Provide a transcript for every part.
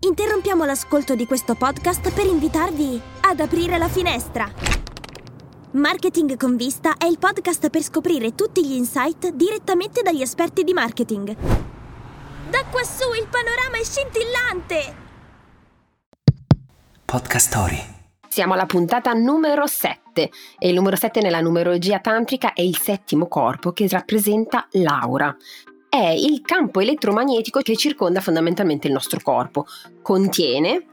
interrompiamo l'ascolto di questo podcast per invitarvi ad aprire la finestra. Marketing con vista è il podcast per scoprire tutti gli insight direttamente dagli esperti di marketing. Da quassù il panorama è scintillante! Podcast Story. Siamo alla puntata numero 7 e il numero 7 nella numerologia tantrica è il settimo corpo che rappresenta l'aura. È il campo elettromagnetico che circonda fondamentalmente il nostro corpo. Contiene,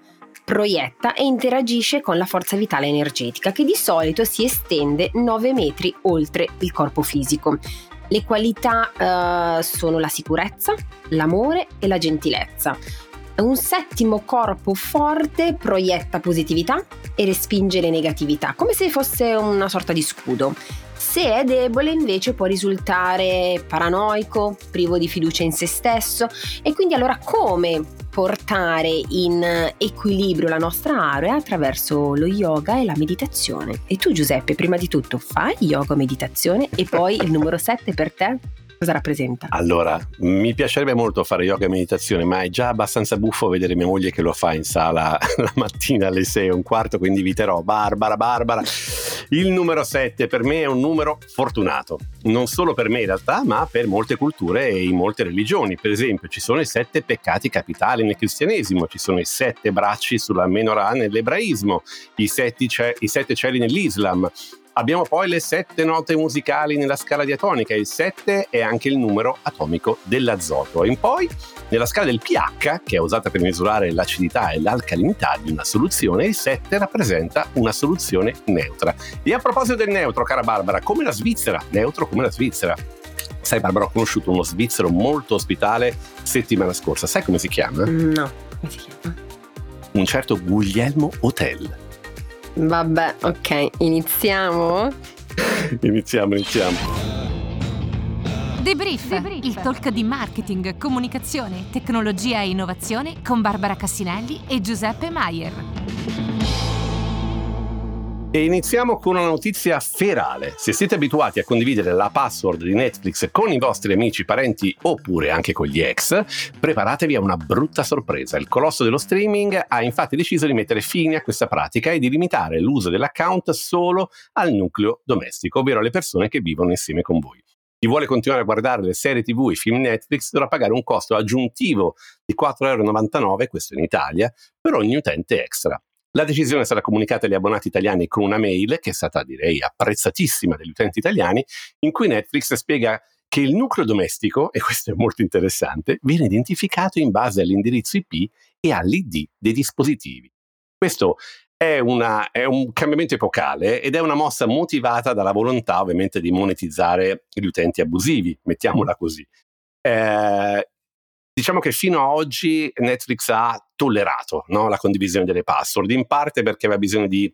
proietta e interagisce con la forza vitale energetica che di solito si estende 9 metri oltre il corpo fisico. Le qualità uh, sono la sicurezza, l'amore e la gentilezza. Un settimo corpo forte proietta positività e respinge le negatività, come se fosse una sorta di scudo. Se è debole invece può risultare paranoico, privo di fiducia in se stesso e quindi allora come portare in equilibrio la nostra area attraverso lo yoga e la meditazione. E tu Giuseppe, prima di tutto fai yoga meditazione e poi il numero 7 per te? Cosa rappresenta? Allora, mi piacerebbe molto fare yoga e meditazione, ma è già abbastanza buffo vedere mia moglie che lo fa in sala la mattina alle 6 e un quarto, quindi inviterò Barbara, Barbara. Il numero 7 per me è un numero fortunato, non solo per me in realtà, ma per molte culture e in molte religioni. Per esempio, ci sono i sette peccati capitali nel cristianesimo, ci sono i sette bracci sulla menorah nell'ebraismo, i, sette, i sette cieli nell'Islam Abbiamo poi le sette note musicali nella scala diatonica, il 7 è anche il numero atomico dell'azoto. E poi nella scala del pH, che è usata per misurare l'acidità e l'alcalinità di una soluzione, il 7 rappresenta una soluzione neutra. E a proposito del neutro, cara Barbara, come la Svizzera, neutro come la Svizzera. Sai Barbara, ho conosciuto uno svizzero molto ospitale settimana scorsa, sai come si chiama? No, come si chiama? Un certo Guglielmo Hotel. Vabbè, ok, iniziamo? iniziamo, iniziamo. Debrief, Debrief, il talk di marketing, comunicazione, tecnologia e innovazione con Barbara Cassinelli e Giuseppe Maier. E iniziamo con una notizia ferale. Se siete abituati a condividere la password di Netflix con i vostri amici, parenti oppure anche con gli ex, preparatevi a una brutta sorpresa. Il colosso dello streaming ha infatti deciso di mettere fine a questa pratica e di limitare l'uso dell'account solo al nucleo domestico, ovvero alle persone che vivono insieme con voi. Chi vuole continuare a guardare le serie TV e i film Netflix dovrà pagare un costo aggiuntivo di 4,99€, questo in Italia, per ogni utente extra. La decisione sarà comunicata agli abbonati italiani con una mail che è stata, direi, apprezzatissima dagli utenti italiani, in cui Netflix spiega che il nucleo domestico, e questo è molto interessante, viene identificato in base all'indirizzo IP e all'ID dei dispositivi. Questo è, una, è, un cambiamento epocale ed è una mossa motivata dalla volontà ovviamente di monetizzare gli utenti abusivi, mettiamola così. Eh, diciamo che fino ad oggi Netflix ha tollerato no, la condivisione delle password, in parte perché aveva bisogno di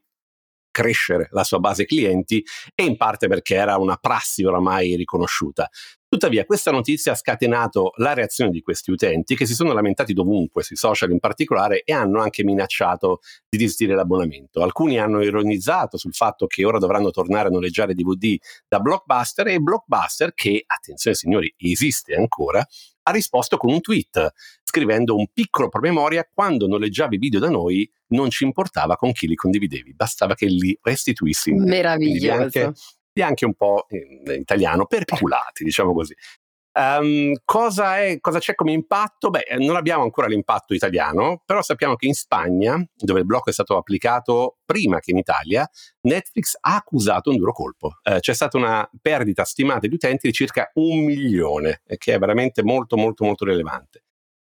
crescere la sua base clienti e in parte perché era una prassi oramai riconosciuta. Tuttavia, questa notizia ha scatenato la reazione di questi utenti che si sono lamentati dovunque, sui social in particolare, e hanno anche minacciato di disdire l'abbonamento. Alcuni hanno ironizzato sul fatto che ora dovranno tornare a noleggiare DVD da Blockbuster e Blockbuster, che, attenzione signori, esiste ancora, ha risposto con un tweet scrivendo un piccolo promemoria quando noleggiavi video da noi non ci importava con chi li condividevi, bastava che li restituissi. Meraviglioso. E anche un po' in italiano, perculati, diciamo così. Um, cosa, è, cosa, c'è come impatto? Beh, non abbiamo ancora l'impatto italiano, però sappiamo che in Spagna, dove il blocco è stato applicato prima che in Italia, Netflix ha accusato un duro colpo. Uh, c'è stata una perdita stimata di utenti di circa un milione, che è veramente molto, molto, molto rilevante.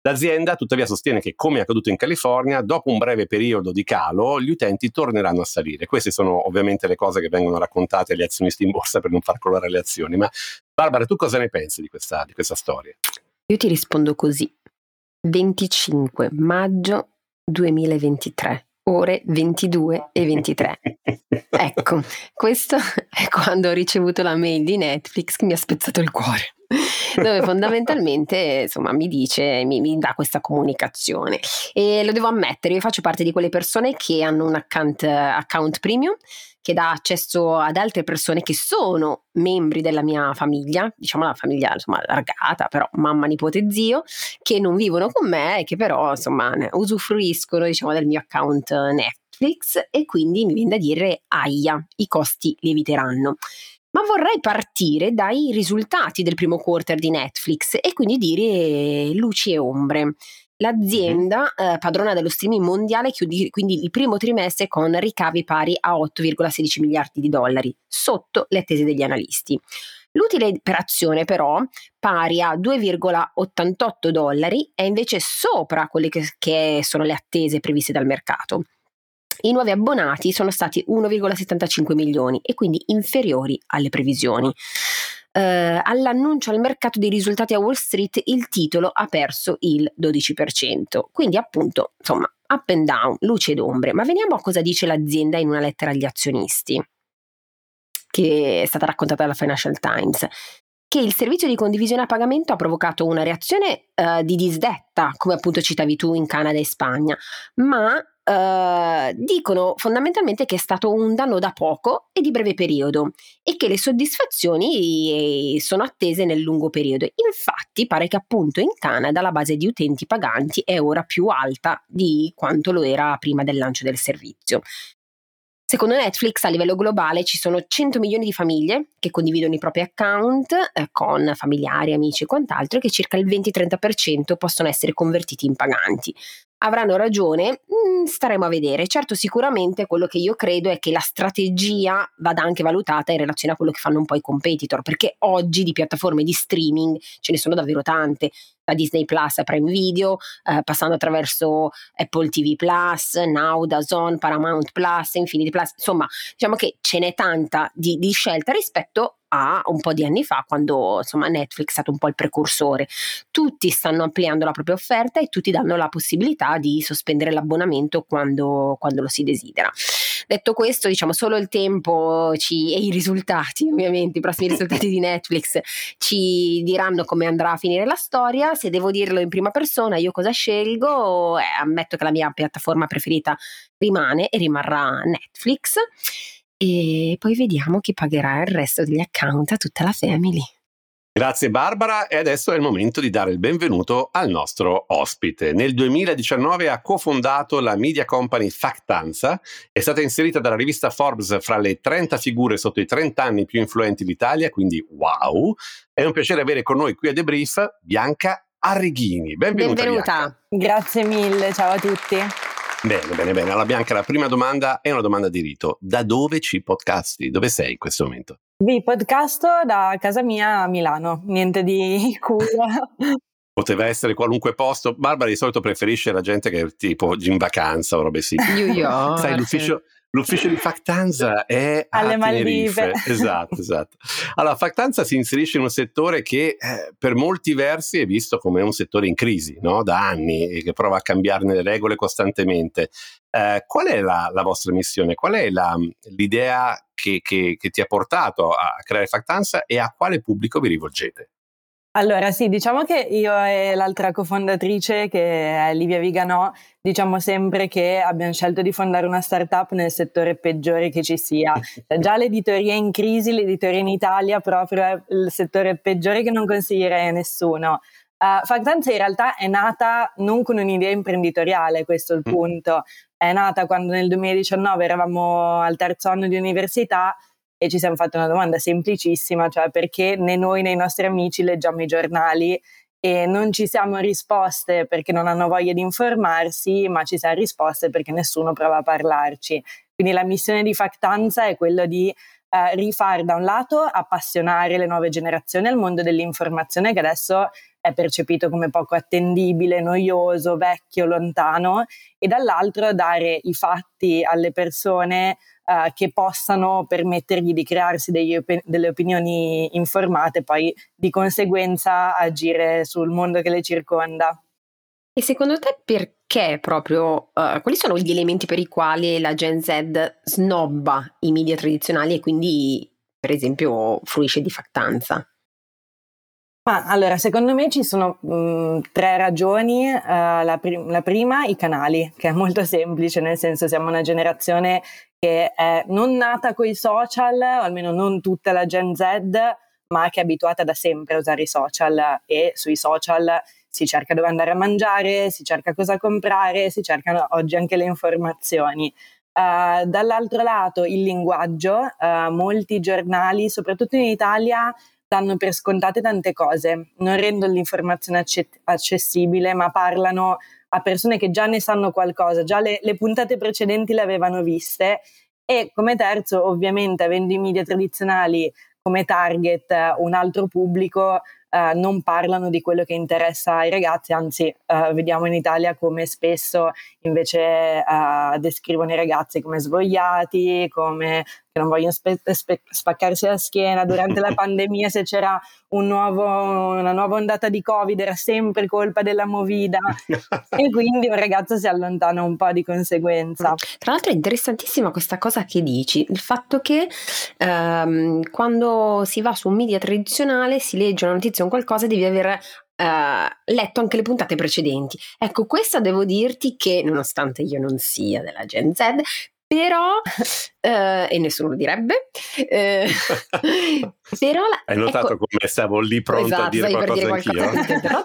L'azienda tuttavia sostiene che, come è accaduto in California, dopo un breve periodo di calo, gli utenti torneranno a salire. Queste sono ovviamente le cose che vengono raccontate agli azionisti in borsa per non far colorare le azioni. Ma Barbara, tu cosa ne pensi di questa, di questa storia? Io ti rispondo così. 25 maggio 2023 ore 22 e 23. ecco, questo è quando ho ricevuto la mail di Netflix che mi ha spezzato il cuore. dove fondamentalmente insomma mi dice, mi, mi, dà questa comunicazione. E lo devo ammettere, io faccio parte di quelle persone che hanno un account, account premium che dà accesso ad altre persone che sono membri della mia famiglia, diciamo la famiglia insomma allargata, però mamma, nipote, zio, che non vivono con me e che però insomma usufruiscono diciamo del mio account Netflix e quindi mi viene da dire aia, i costi lieviteranno ma vorrei partire dai risultati del primo quarter di Netflix e quindi dire luci e ombre. L'azienda mm-hmm. eh, padrona dello streaming mondiale chiude quindi il primo trimestre con ricavi pari a 8,16 miliardi di dollari, sotto le attese degli analisti. L'utile per azione però, pari a 2,88 dollari, è invece sopra quelle che, che sono le attese previste dal mercato. I nuovi abbonati sono stati 1,75 milioni e quindi inferiori alle previsioni. Uh, all'annuncio al mercato dei risultati a Wall Street il titolo ha perso il 12%. Quindi appunto, insomma, up and down, luce ed ombre. Ma veniamo a cosa dice l'azienda in una lettera agli azionisti che è stata raccontata dalla Financial Times che il servizio di condivisione a pagamento ha provocato una reazione uh, di disdetta, come appunto citavi tu in Canada e Spagna, ma Uh, dicono fondamentalmente che è stato un danno da poco e di breve periodo e che le soddisfazioni eh, sono attese nel lungo periodo. Infatti pare che appunto in Canada la base di utenti paganti è ora più alta di quanto lo era prima del lancio del servizio. Secondo Netflix a livello globale ci sono 100 milioni di famiglie che condividono i propri account eh, con familiari, amici e quant'altro e che circa il 20-30% possono essere convertiti in paganti avranno ragione, mm, staremo a vedere. Certo, sicuramente quello che io credo è che la strategia vada anche valutata in relazione a quello che fanno un po' i competitor, perché oggi di piattaforme di streaming ce ne sono davvero tante, da Disney Plus a Prime Video, eh, passando attraverso Apple TV Plus, Now, Dazon, Paramount Plus, Infinity Plus, insomma, diciamo che ce n'è tanta di, di scelta rispetto a un po' di anni fa, quando insomma Netflix è stato un po' il precursore. Tutti stanno ampliando la propria offerta e tutti danno la possibilità di sospendere l'abbonamento quando, quando lo si desidera. Detto questo, diciamo solo il tempo ci, e i risultati, ovviamente, i prossimi risultati di Netflix ci diranno come andrà a finire la storia. Se devo dirlo in prima persona, io cosa scelgo? Eh, ammetto che la mia piattaforma preferita rimane e rimarrà Netflix e poi vediamo chi pagherà il resto degli account a tutta la family. Grazie Barbara e adesso è il momento di dare il benvenuto al nostro ospite. Nel 2019 ha cofondato la media company Factanza, è stata inserita dalla rivista Forbes fra le 30 figure sotto i 30 anni più influenti d'Italia, quindi wow. È un piacere avere con noi qui a Debrief Bianca Arrighini. Benvenuta. Benvenuta. Bianca. Grazie mille, ciao a tutti. Bene, bene, bene. Alla Bianca, la prima domanda è una domanda di rito. Da dove ci podcasti? Dove sei in questo momento? Vi podcasto da casa mia a Milano, niente di cool. Poteva essere qualunque posto. Barbara di solito preferisce la gente che è tipo in vacanza o robe simili. New York. Sai, l'ufficio, L'ufficio di Factanza è alle a Maldive. Esatto, esatto. Allora, Factanza si inserisce in un settore che eh, per molti versi è visto come un settore in crisi no? da anni e che prova a cambiarne le regole costantemente. Eh, qual è la, la, vostra missione? Qual è la, l'idea che, che, che ti ha portato a creare Factanza e a quale pubblico vi rivolgete? Allora sì, diciamo che io e l'altra cofondatrice, che è Livia Viganò, diciamo sempre che abbiamo scelto di fondare una startup nel settore peggiore che ci sia. Cioè, già l'editoria è in crisi, l'editoria in Italia proprio è il settore peggiore che non consiglierei a nessuno. Uh, Factanza in realtà è nata non con un'idea imprenditoriale, questo è il mm. punto. È nata quando nel 2019 eravamo al terzo anno di università e ci siamo fatti una domanda semplicissima, cioè perché né noi né i nostri amici leggiamo i giornali e non ci siamo risposte perché non hanno voglia di informarsi, ma ci siamo risposte perché nessuno prova a parlarci. Quindi la missione di Factanza è quella di eh, rifare da un lato appassionare le nuove generazioni al mondo dell'informazione che adesso è percepito come poco attendibile, noioso, vecchio, lontano e dall'altro dare i fatti alle persone uh, che possano permettergli di crearsi op- delle opinioni informate, poi di conseguenza agire sul mondo che le circonda. E secondo te perché proprio, uh, quali sono gli elementi per i quali la Gen Z snobba i media tradizionali e quindi, per esempio, fruisce di fattanza? Ma allora, secondo me ci sono mh, tre ragioni. Uh, la, prim- la, prima, i canali, che è molto semplice, nel senso siamo una generazione che è non nata con i social, o almeno non tutta la Gen Z, ma che è abituata da sempre a usare i social e sui social si cerca dove andare a mangiare, si cerca cosa comprare, si cercano oggi anche le informazioni. Uh, dall'altro lato il linguaggio, uh, molti giornali, soprattutto in Italia, danno per scontate tante cose, non rendono l'informazione acce- accessibile, ma parlano a persone che già ne sanno qualcosa, già le, le puntate precedenti le avevano viste. E come terzo, ovviamente, avendo i media tradizionali come target un altro pubblico, eh, non parlano di quello che interessa ai ragazzi, anzi eh, vediamo in Italia come spesso invece eh, descrivono i ragazzi come svogliati, come non vogliono spe- spe- spaccarsi la schiena. Durante la pandemia se c'era un nuovo, una nuova ondata di Covid era sempre colpa della Movida e quindi un ragazzo si allontana un po' di conseguenza. Tra l'altro è interessantissima questa cosa che dici, il fatto che ehm, quando si va su un media tradizionale si legge una notizia o qualcosa devi aver Uh, letto anche le puntate precedenti. Ecco, questa devo dirti che, nonostante io non sia della Gen Z, però, eh, e nessuno lo direbbe, eh, però... Hai notato ecco, come stavo lì pronto esatto, a dire qualcosa, dire qualcosa anch'io?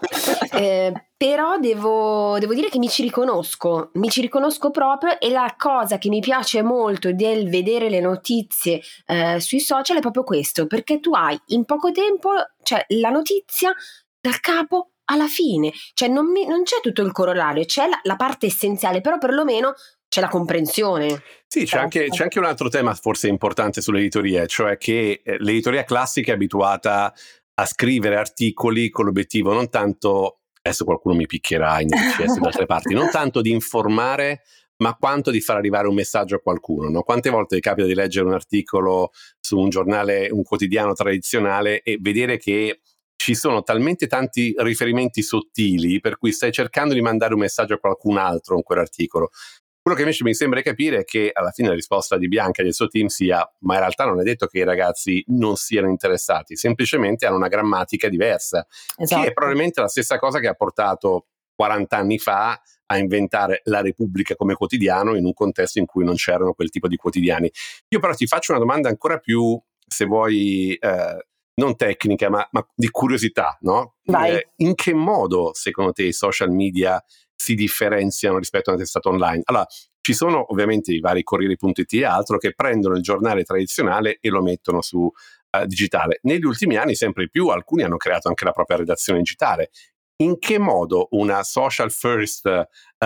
eh, però devo, devo, dire che mi ci riconosco, mi ci riconosco proprio e la cosa che mi piace molto del vedere le notizie eh, sui social è proprio questo, perché tu hai in poco tempo, cioè la notizia dal capo alla fine, cioè non, mi, non c'è tutto il corollario, c'è la, la parte essenziale, però perlomeno c'è la comprensione. Sì, c'è anche, c'è anche, un altro tema forse importante sull'editoria, cioè che eh, l'editoria classica è abituata a scrivere articoli con l'obiettivo non tanto, adesso qualcuno mi picchierà in DCS da altre parti, non tanto di informare, ma quanto di far arrivare un messaggio a qualcuno. No? Quante volte ti capita di leggere un articolo su un giornale, un quotidiano tradizionale e vedere che ci sono talmente tanti riferimenti sottili per cui stai cercando di mandare un messaggio a qualcun altro con quell'articolo. Quello che invece mi sembra capire è che alla fine la risposta di Bianca e del suo team sia: ma in realtà non è detto che i ragazzi non siano interessati, semplicemente hanno una grammatica diversa, esatto. che è probabilmente la stessa cosa che ha portato 40 anni fa a inventare la Repubblica come quotidiano in un contesto in cui non c'erano quel tipo di quotidiani. Io però ti faccio una domanda ancora più, se vuoi, eh, non tecnica, ma, ma, di curiosità, no? Eh, in che modo, secondo te, i social media si differenziano rispetto a una testata online? Allora, ci sono ovviamente i vari Corriere.it e altro che prendono il giornale tradizionale e lo mettono su uh, digitale. Negli ultimi anni, sempre più, alcuni hanno creato anche la propria redazione digitale. In che modo una social first uh,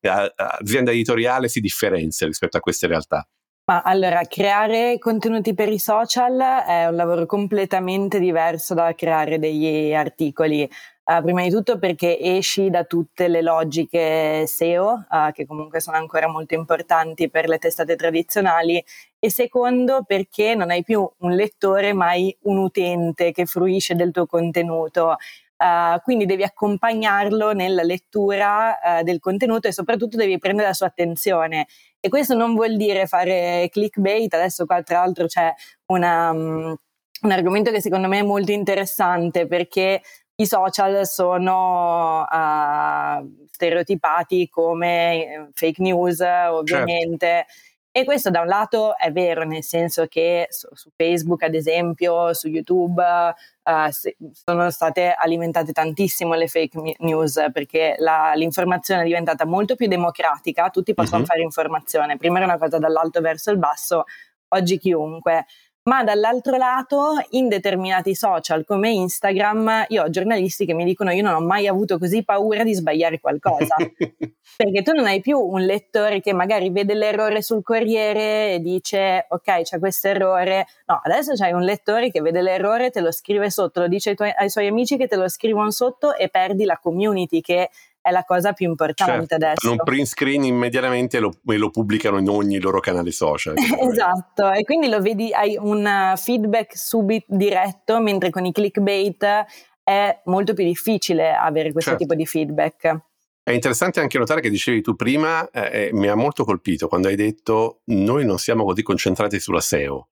azienda editoriale si differenzia rispetto a queste realtà? Ma allora, creare contenuti per i social è un lavoro completamente diverso da creare degli articoli. Uh, prima di tutto perché esci da tutte le logiche SEO, uh, che comunque sono ancora molto importanti per le testate tradizionali, e secondo perché non hai più un lettore, ma hai un utente che fruisce del tuo contenuto. Uh, quindi devi accompagnarlo nella lettura del contenuto e soprattutto devi prendere la sua attenzione. E questo non vuol dire fare clickbait, adesso qua tra l'altro c'è una, um, un argomento che secondo me è molto interessante perché i social sono uh, stereotipati come fake news, ovviamente. Certo. E questo da un lato è vero, nel senso che su, su Facebook, ad esempio, su YouTube, uh, sono state alimentate tantissimo le fake news perché la, l'informazione è diventata molto più democratica, tutti possono uh-huh. fare informazione. Prima era una cosa dall'alto verso il basso, oggi chiunque ma dall'altro lato in determinati social come Instagram io ho giornalisti che mi dicono io non ho mai avuto così paura di sbagliare qualcosa. Perché tu non hai più un lettore che magari vede l'errore sul Corriere e dice ok c'è questo errore. No adesso c'hai un lettore che vede l'errore te lo scrive sotto lo dice ai, tuoi, ai suoi amici che te lo scrivono sotto e perdi la community che è la cosa più importante certo, adesso. Un print screen immediatamente e lo, e lo, pubblicano in ogni loro canale social. esatto, e quindi lo vedi, hai un uh, feedback subito diretto, mentre con i clickbait è molto più difficile avere questo certo. tipo di feedback. È interessante anche notare che dicevi tu prima, eh, eh mi ha molto colpito quando hai detto noi non siamo così concentrati sulla SEO.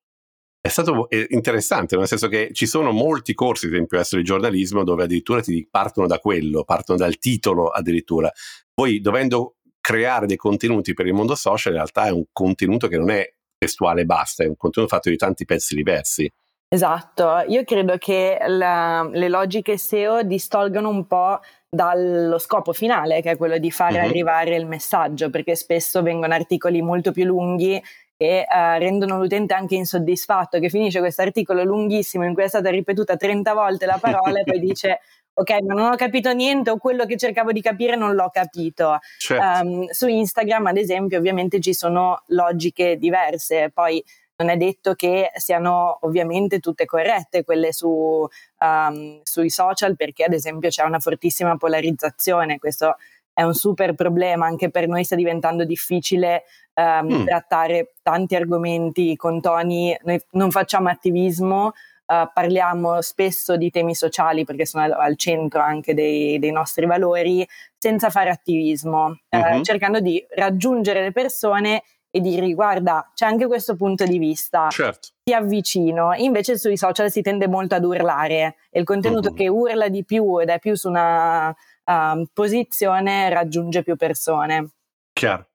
È stato interessante, nel senso che ci sono molti corsi, ad esempio essere di giornalismo, dove addirittura ti partono da quello, partono dal titolo addirittura. Poi dovendo creare dei contenuti per il mondo social, in realtà è un contenuto che non è testuale e basta, è un contenuto fatto di tanti pezzi diversi. Esatto, io credo che la, le logiche SEO distolgano un po' dallo scopo finale, che è quello di fare uh-huh. arrivare il messaggio, perché spesso vengono articoli molto più lunghi e uh, rendono l'utente anche insoddisfatto, che finisce questo articolo lunghissimo in cui è stata ripetuta 30 volte la parola e poi dice ok, ma non ho capito niente o quello che cercavo di capire non l'ho capito. Certo. Um, su Instagram, ad esempio, ovviamente ci sono logiche diverse, poi non è detto che siano ovviamente tutte corrette quelle su, um, sui social perché ad esempio c'è una fortissima polarizzazione, questo è un super problema, anche per noi sta diventando difficile um, mm. trattare tanti argomenti con toni, noi non facciamo attivismo, Uh, parliamo spesso di temi sociali perché sono al, al centro anche dei, dei, nostri valori, senza fare attivismo, uh-huh. uh, cercando di raggiungere le persone e dirgli guarda c'è anche questo punto di vista, certo. ti avvicino. Invece sui social si tende molto ad urlare e il contenuto uh-huh. che urla di più ed è più su una uh, posizione raggiunge più persone. Chiaro.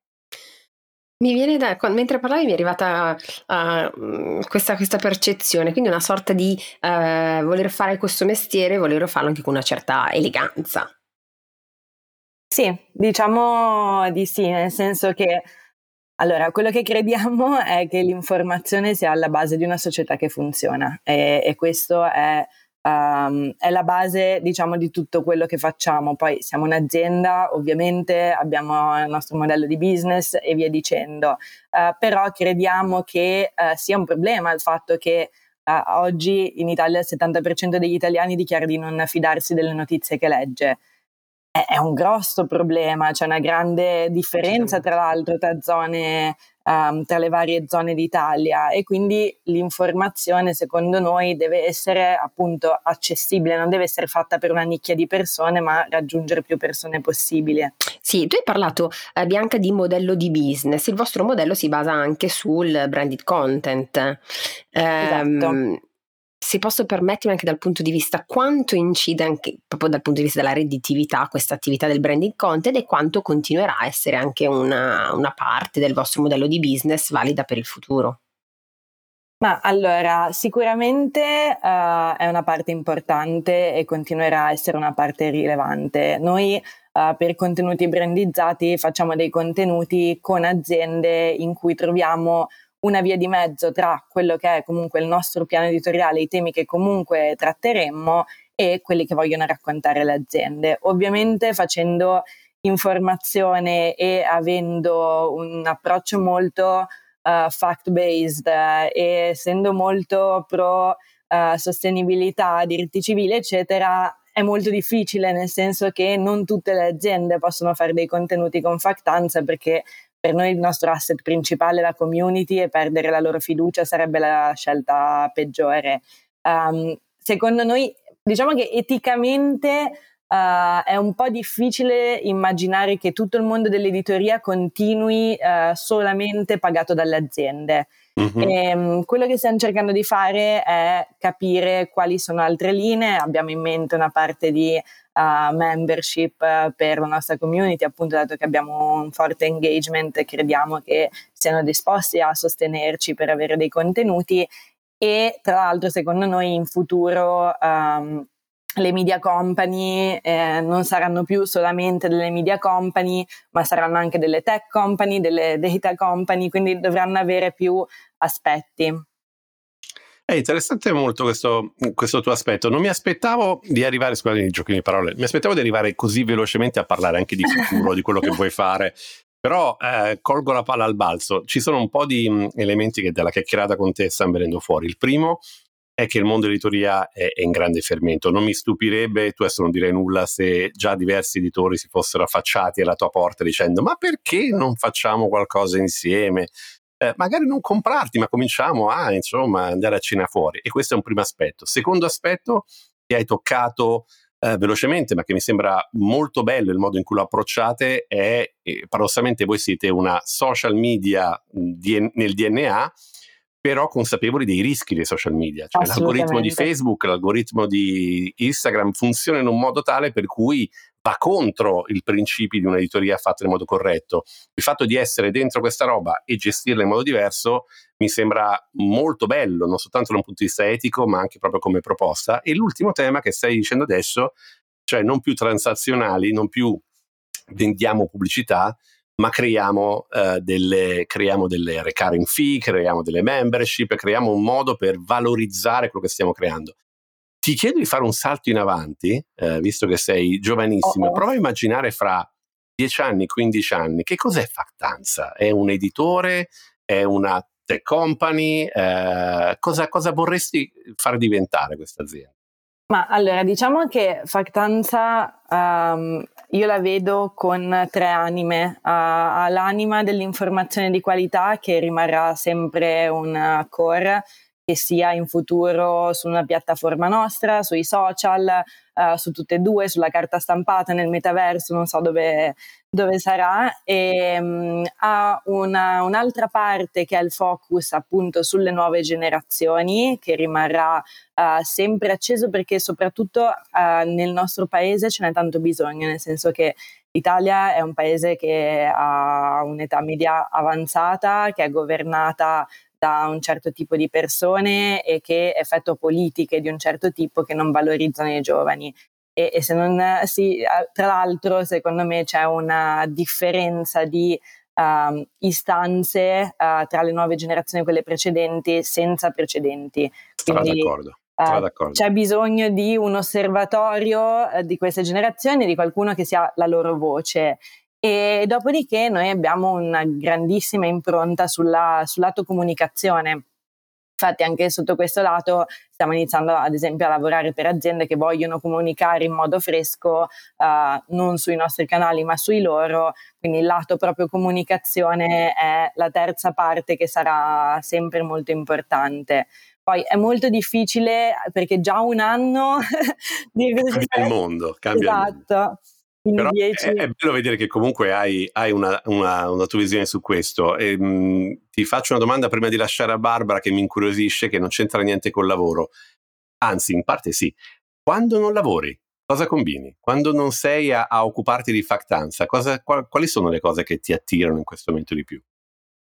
Mi viene da, mentre parlavi mi è arrivata uh, questa, questa, percezione, quindi una sorta di uh, voler fare questo mestiere, voler farlo anche con una certa eleganza. Sì, diciamo di sì, nel senso che allora, quello che crediamo è che l'informazione sia alla base di una società che funziona e, e questo è, um, è, la base, diciamo, di tutto quello che facciamo. Poi siamo un'azienda, ovviamente abbiamo il nostro modello di business e via dicendo, uh, però crediamo che uh, sia un problema il fatto che uh, oggi in Italia il 70% degli italiani dichiara di non fidarsi delle notizie che legge. È, un grosso problema, c'è una grande differenza tra l'altro tra zone, um, tra le varie zone d'Italia e quindi l'informazione secondo noi deve essere appunto accessibile, non deve essere fatta per una nicchia di persone ma raggiungere più persone possibile. Sì, tu hai parlato eh, Bianca di modello di business, il vostro modello si basa anche sul branded content. Eh, esatto se posso permettermi anche dal punto di vista quanto incide anche proprio dal punto di vista della redditività questa attività del branding content e quanto continuerà a essere anche una, una parte del vostro modello di business valida per il futuro. Ma allora, sicuramente uh, è una parte importante e continuerà a essere una parte rilevante. Noi uh, per contenuti brandizzati facciamo dei contenuti con aziende in cui troviamo una via di mezzo tra quello che è comunque il nostro piano editoriale, i temi che comunque tratteremmo e quelli che vogliono raccontare le aziende. Ovviamente facendo informazione e avendo un approccio molto uh, fact-based uh, e essendo molto pro uh, sostenibilità, diritti civili, eccetera, è molto difficile, nel senso che non tutte le aziende possono fare dei contenuti con factanza perché per noi il nostro asset principale è la community e perdere la loro fiducia sarebbe la scelta peggiore. Um, secondo noi, diciamo che eticamente uh, è un po' difficile immaginare che tutto il mondo dell'editoria continui uh, solamente pagato dalle aziende. Mm-hmm. E, um, quello che stiamo cercando di fare è capire quali sono altre linee. Abbiamo in mente una parte di uh, membership uh, per la nostra community, appunto dato che abbiamo un forte engagement crediamo che siano disposti a sostenerci per avere dei contenuti e tra l'altro secondo noi in futuro um, le media company eh, non saranno più solamente delle media company, ma saranno anche delle tech company, delle data company, quindi dovranno avere più aspetti. È interessante molto questo, questo, tuo aspetto. Non mi aspettavo di arrivare, scusate i giochi di parole, mi aspettavo di arrivare così velocemente a parlare anche di futuro, di quello che vuoi fare. Però eh, colgo la palla al balzo. Ci sono un po' di mh, elementi che dalla chiacchierata con te stanno venendo fuori. Il primo è che il mondo editoria è, è in grande fermento. Non mi stupirebbe, tu adesso non direi nulla, se già diversi editori si fossero affacciati alla tua porta dicendo ma perché non facciamo qualcosa insieme? eh, magari non comprarti, ma cominciamo a insomma andare a cena fuori. E questo è un primo aspetto. Secondo aspetto che hai toccato eh, velocemente, ma che mi sembra molto bello il modo in cui lo approcciate, è eh, paradossalmente voi siete una social media di, nel DNA però consapevoli dei rischi dei social media. Cioè l'algoritmo di Facebook, l'algoritmo di Instagram funziona in un modo tale per cui va contro i principi di un'editoria fatta in modo corretto. Il fatto di essere dentro questa roba e gestirla in modo diverso mi sembra molto bello, non soltanto da un punto di vista etico, ma anche proprio come proposta. E l'ultimo tema che stai dicendo adesso, cioè non più transazionali, non più vendiamo pubblicità, ma creiamo, eh, delle, creiamo delle recurring fee, creiamo delle membership, creiamo un modo per valorizzare quello che stiamo creando. Ti chiedo di fare un salto in avanti, eh, visto che sei giovanissimo, oh, oh. prova a immaginare fra 10 anni, 15 anni, che cos'è Factanza? È un editore? È una tech company? Eh, cosa, cosa vorresti far diventare questa azienda? Ma allora, diciamo che Factanza um, io la vedo con tre anime. Uh, ha l'anima dell'informazione di qualità che rimarrà sempre un core che sia in futuro su una piattaforma nostra, sui social, uh, su tutte e due, sulla carta stampata, nel metaverso, non so dove, dove sarà. E um, ha una, un'altra parte che ha il focus appunto sulle nuove generazioni, che rimarrà uh, sempre acceso perché soprattutto uh, nel nostro paese ce n'è tanto bisogno, nel senso che L'Italia è un paese che ha un'età media avanzata, che è governata da un certo tipo di persone e che effettua politiche di un certo tipo che non valorizzano i giovani. E, e se non si, tra l'altro, secondo me c'è una differenza di uh, istanze uh, tra le nuove generazioni e quelle precedenti senza precedenti. Quindi, d'accordo. Uh, c'è bisogno di un osservatorio uh, di queste generazioni, di qualcuno che sia la loro voce e dopodiché noi abbiamo una grandissima impronta sulla, sul lato comunicazione. Infatti anche sotto questo lato stiamo iniziando ad esempio a lavorare per aziende che vogliono comunicare in modo fresco, uh, non sui nostri canali ma sui loro, quindi il lato proprio comunicazione è la terza parte che sarà sempre molto importante. Poi è molto difficile perché già un anno... cambia il mondo, cambia esatto. il mondo. Però è, è, bello vedere che comunque hai, hai una, una, una, tua visione su questo. E, mh, mm, ti faccio una domanda prima di lasciare a Barbara che mi incuriosisce, che non c'entra niente col lavoro. Anzi, in parte sì. Quando non lavori, cosa combini? Quando non sei a, a occuparti di factanza, cosa, qual, quali sono le cose che ti attirano in questo momento di più?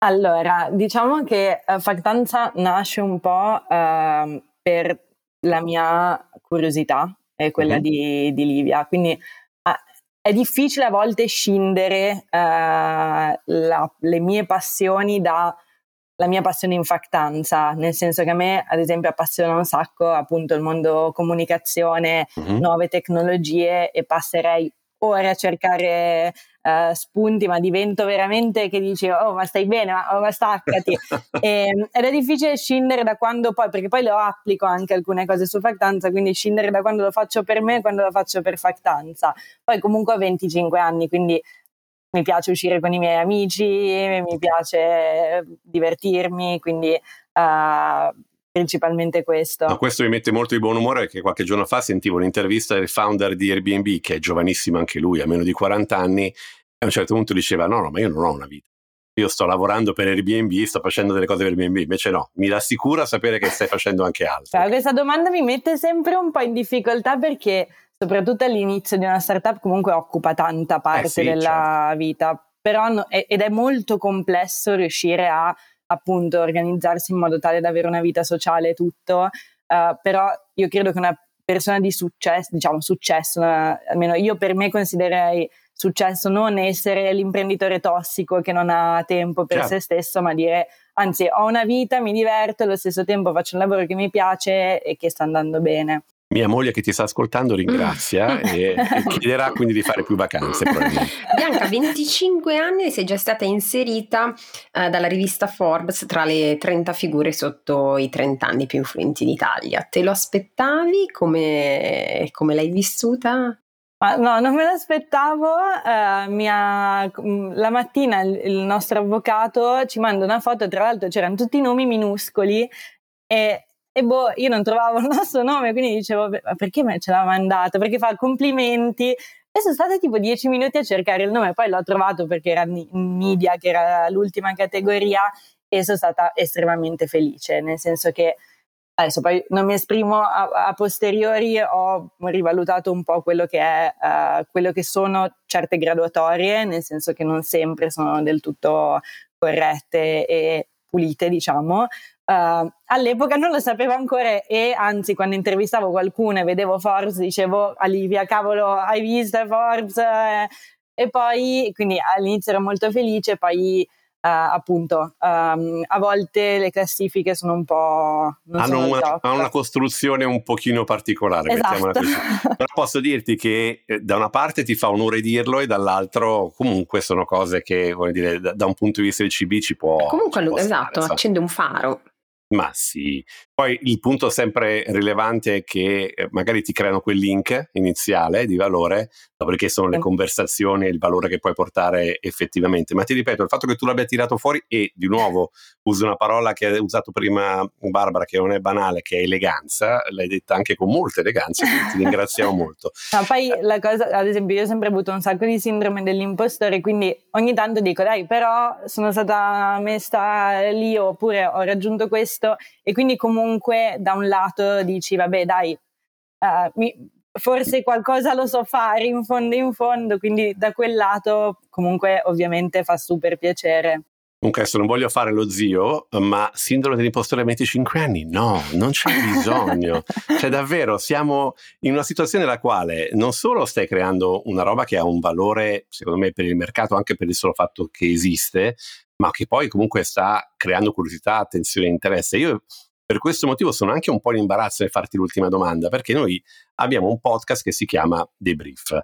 Allora, diciamo che uh, Factanza nasce un po' uh, per la mia curiosità e quella uh-huh. di, di Livia. Quindi è difficile a volte scindere uh, la, le mie passioni dalla mia passione in factanza, nel senso che a me, ad esempio, appassiona un sacco appunto il mondo comunicazione, mm-hmm. nuove tecnologie e passerei ore a cercare uh, spunti, ma divento veramente che dici, oh ma stai bene, ma, oh, ma staccati. e, ehm, ed è difficile scindere da quando poi, perché poi lo applico anche alcune cose su Factanza, quindi scindere da quando lo faccio per me e quando lo faccio per Factanza. Poi comunque ho 25 anni, quindi mi piace uscire con i miei amici, mi piace divertirmi, quindi uh, principalmente questo. No, questo mi mette molto di buon umore perché qualche giorno fa sentivo un'intervista del founder di Airbnb, che è giovanissimo anche lui, ha meno di 40 anni, e a un certo punto diceva no, no, ma io non ho una vita. Io sto lavorando per Airbnb, sto facendo delle cose per Airbnb, invece no, mi rassicura sapere che stai facendo anche altro. Cioè, questa domanda mi mette sempre un po' in difficoltà perché soprattutto all'inizio di una startup comunque occupa tanta parte eh sì, della certo. vita, però ed è molto complesso riuscire a appunto organizzarsi in modo tale da avere una vita sociale e tutto, uh, però io credo che una persona di successo, diciamo successo, uh, almeno io per me considererei successo non essere l'imprenditore tossico che non ha tempo per certo. se stesso, ma dire anzi ho una vita, mi diverto allo stesso tempo faccio un lavoro che mi piace e che sta andando bene. Mia moglie che ti sta ascoltando ringrazia e, e, chiederà quindi di fare più vacanze. Bianca, 25 anni e sei già stata inserita eh, dalla rivista Forbes tra le 30 figure sotto i 30 anni più influenti in Italia. Te lo aspettavi? Come, come l'hai vissuta? Ma no, non me l'aspettavo. Uh, mia, mm, la mattina il, il nostro avvocato ci manda una foto, tra l'altro c'erano tutti i nomi minuscoli e e boh, io non trovavo il nostro nome, quindi dicevo, ma perché me ce l'ha mandato? Perché fa complimenti. E sono stata tipo dieci minuti a cercare il nome, poi l'ho trovato perché era in media, che era l'ultima categoria, e sono stata estremamente felice, nel senso che adesso poi non mi esprimo a, a posteriori, ho rivalutato un po' quello che, è, uh, quello che sono certe graduatorie, nel senso che non sempre sono del tutto corrette e pulite, diciamo. Uh, all'epoca non lo sapevo ancora e anzi quando intervistavo qualcuno e vedevo Forbes dicevo Olivia cavolo hai visto Forbes e poi quindi all'inizio ero molto felice poi appunto um, a volte le classifiche sono un po' hanno una, hanno una, costruzione un pochino particolare esatto. però posso dirti che eh, da una parte ti fa onore dirlo e dall'altro comunque sono cose che dire, da, da, un punto di vista del CB ci può comunque ci può esatto stare, accende un faro. Ma sì, poi il punto sempre rilevante è che eh, magari ti creano quel link iniziale di valore, dopodiché sono le conversazioni e il valore che puoi portare effettivamente. Ma ti ripeto, il fatto che tu l'abbia tirato fuori e di nuovo uso una parola che ha usato prima Barbara, che non è banale, che è eleganza, l'hai detta anche con molta eleganza, quindi ti ringraziamo molto. No, poi la cosa, ad esempio, io ho sempre avuto un sacco di sindrome dell'impostore, quindi ogni tanto dico, dai, però sono stata messa lì oppure ho raggiunto questo e quindi comunque da un lato dici vabbè dai, uh, mi, forse qualcosa lo so fare in fondo in fondo, quindi da quel lato comunque ovviamente fa super piacere. Comunque adesso non voglio fare lo zio, ma sindrome dell'impostore a 25 anni? No, non c'è bisogno. cioè davvero siamo in una situazione nella quale non solo stai creando una roba che ha un valore, secondo me, per il mercato, anche per il solo fatto che esiste, ma che poi comunque sta creando curiosità, attenzione e interesse. Io per questo motivo sono anche un po' in imbarazzo nel farti l'ultima domanda, perché noi abbiamo un podcast che si chiama Debrief.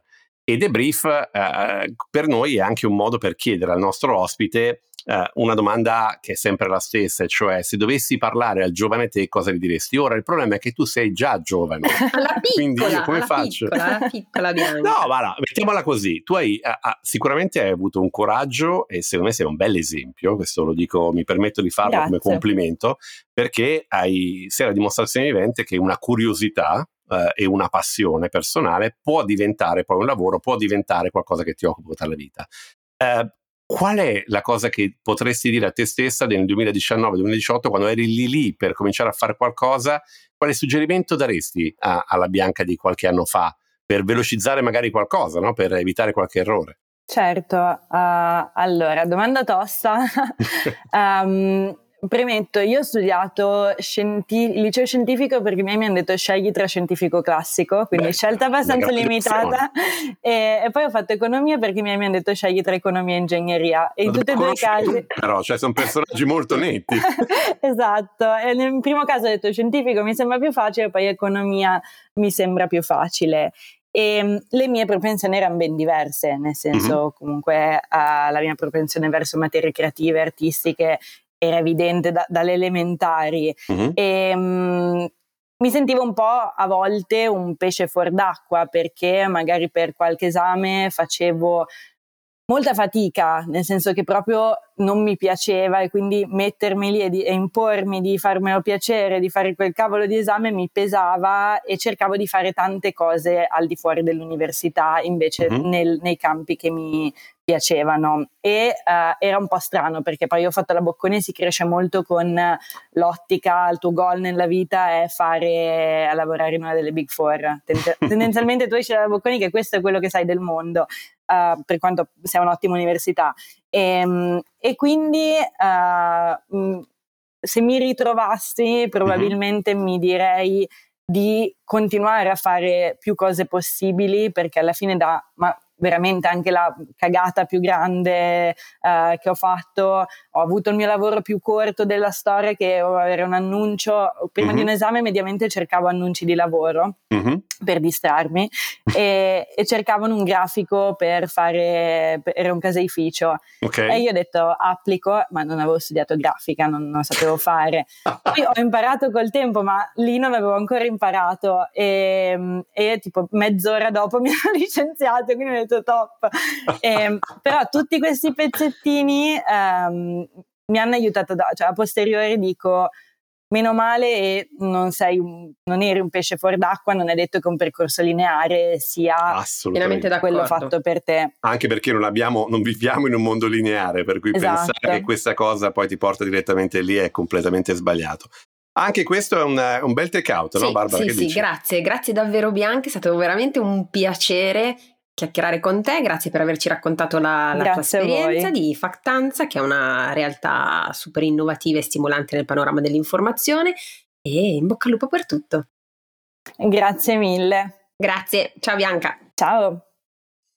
E Debrief eh, per noi è anche un modo per chiedere al nostro ospite eh, una domanda che è sempre la stessa, cioè se dovessi parlare al giovane te cosa gli diresti? Ora il problema è che tu sei già giovane. la piccola, quindi io come faccio? Piccola, la piccola no, no, mettiamola così, tu hai ah, sicuramente hai avuto un coraggio e secondo me sei un bel esempio, questo lo dico, mi permetto di farlo Grazie. come complimento, perché hai, sei la dimostrazione vivente che una curiosità Uh, e una passione personale può diventare poi un lavoro, può diventare qualcosa che ti occupa tutta la vita. Uh, Qual è la cosa che potresti dire a te stessa nel 2019-2018 quando eri lì lì per cominciare a fare qualcosa? Quale suggerimento daresti a, alla Bianca di qualche anno fa per velocizzare magari qualcosa, no? per evitare qualche errore? Certo, uh, allora, domanda tosta. um, Premetto, io ho studiato scienti- liceo scientifico perché i miei mi hanno detto scegli tra scientifico classico, quindi Beh, scelta abbastanza limitata. E, e, poi ho fatto economia perché i miei mi hanno detto scegli tra economia e ingegneria. E in tutti e due i casi. Però, cioè, sono personaggi molto netti. esatto. E nel primo caso ho detto scientifico mi sembra più facile, poi economia mi sembra più facile. E mm, le mie propensioni erano ben diverse, nel senso mm-hmm. comunque uh, la mia propensione verso materie creative, artistiche era evidente da, dalle elementari. Uh-huh. E, um, mi sentivo un po' a volte un pesce fuor d'acqua perché magari per qualche esame facevo molta fatica, nel senso che proprio non mi piaceva e quindi mettermi lì e, di, e, impormi di farmelo piacere, di fare quel cavolo di esame mi pesava e cercavo di fare tante cose al di fuori dell'università invece uh-huh. nel, nei campi che mi piacevano e uh, era un po' strano perché poi io ho fatto la Bocconi e si cresce molto con l'ottica, il tuo goal nella vita è fare a lavorare in una delle big four. tendenzialmente tu esci dalla Bocconi che questo è quello che sai del mondo uh, per quanto sia un'ottima università. E, ehm, e quindi uh, se mi ritrovassi probabilmente mm-hmm. mi direi di continuare a fare più cose possibili perché alla fine da ma veramente anche la cagata più grande eh, che ho fatto. Ho avuto il mio lavoro più corto della storia che avere un annuncio. Prima mm-hmm. di un esame mediamente cercavo annunci di lavoro mm-hmm. per distrarmi e, e, cercavano un grafico per fare, per, era un caseificio. Okay. E io ho detto applico, ma non avevo studiato grafica, non, non sapevo fare. Poi ho imparato col tempo, ma lì non avevo ancora imparato e, e tipo mezz'ora dopo mi hanno licenziato, quindi ho detto top. E, ehm, però tutti questi pezzettini um, mi hanno aiutato, da, cioè a posteriori dico, meno male e non, sei un, non eri un pesce fuori d'acqua, non è detto che un percorso lineare sia Assolutamente da quello fatto per te. Anche perché non, abbiamo, non viviamo in un mondo lineare, per cui Esatto. pensare che questa cosa poi ti porta direttamente lì è completamente sbagliato. Anche questo è un, un bel take out, no Sì, Barbara? sì, che sì, dici? grazie, grazie davvero Bianca, è stato veramente un piacere chiacchierare con te, grazie per averci raccontato la, la tua esperienza di Factanza, che è una realtà super innovativa e stimolante nel panorama dell'informazione e in bocca al lupo per tutto. Grazie mille. Grazie, ciao Bianca. Ciao.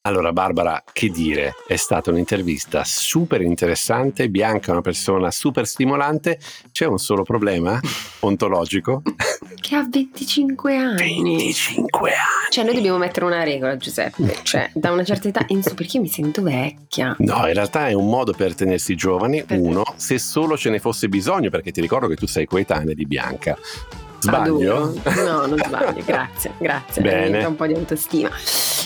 Allora Barbara, che dire, è stata un'intervista super interessante, Bianca è una persona super stimolante, c'è un solo problema ontologico. Che ha 25 anni. 25 anni! Cioè noi dobbiamo mettere una regola Giuseppe, cioè da una certa età in su perché io mi sento vecchia. No, in realtà è un modo per tenersi giovani, Perché? uno, se solo ce ne fosse bisogno, perché ti ricordo che tu sei coetanea di Bianca. Sbaglio? Adoro. No, non sbaglio, grazie, grazie. Bene. Un po' di autostima.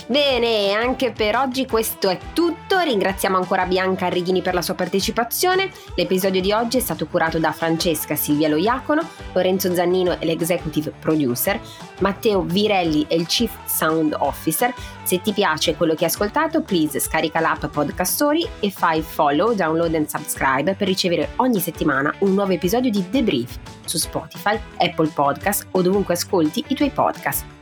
Bene, anche per oggi questo è tutto. Ringraziamo ancora Bianca Arrighini per la sua partecipazione. L'episodio di oggi è stato curato da Francesca Silvia Loiacono, Lorenzo Zannino è l'executive producer, Matteo Virelli è il chief sound officer. Se ti piace quello che hai ascoltato, please scarica l'app Podcast Story e fai follow, download and subscribe per ricevere ogni settimana un nuovo episodio di The Brief su Spotify, Apple Podcast o dovunque ascolti i tuoi podcast.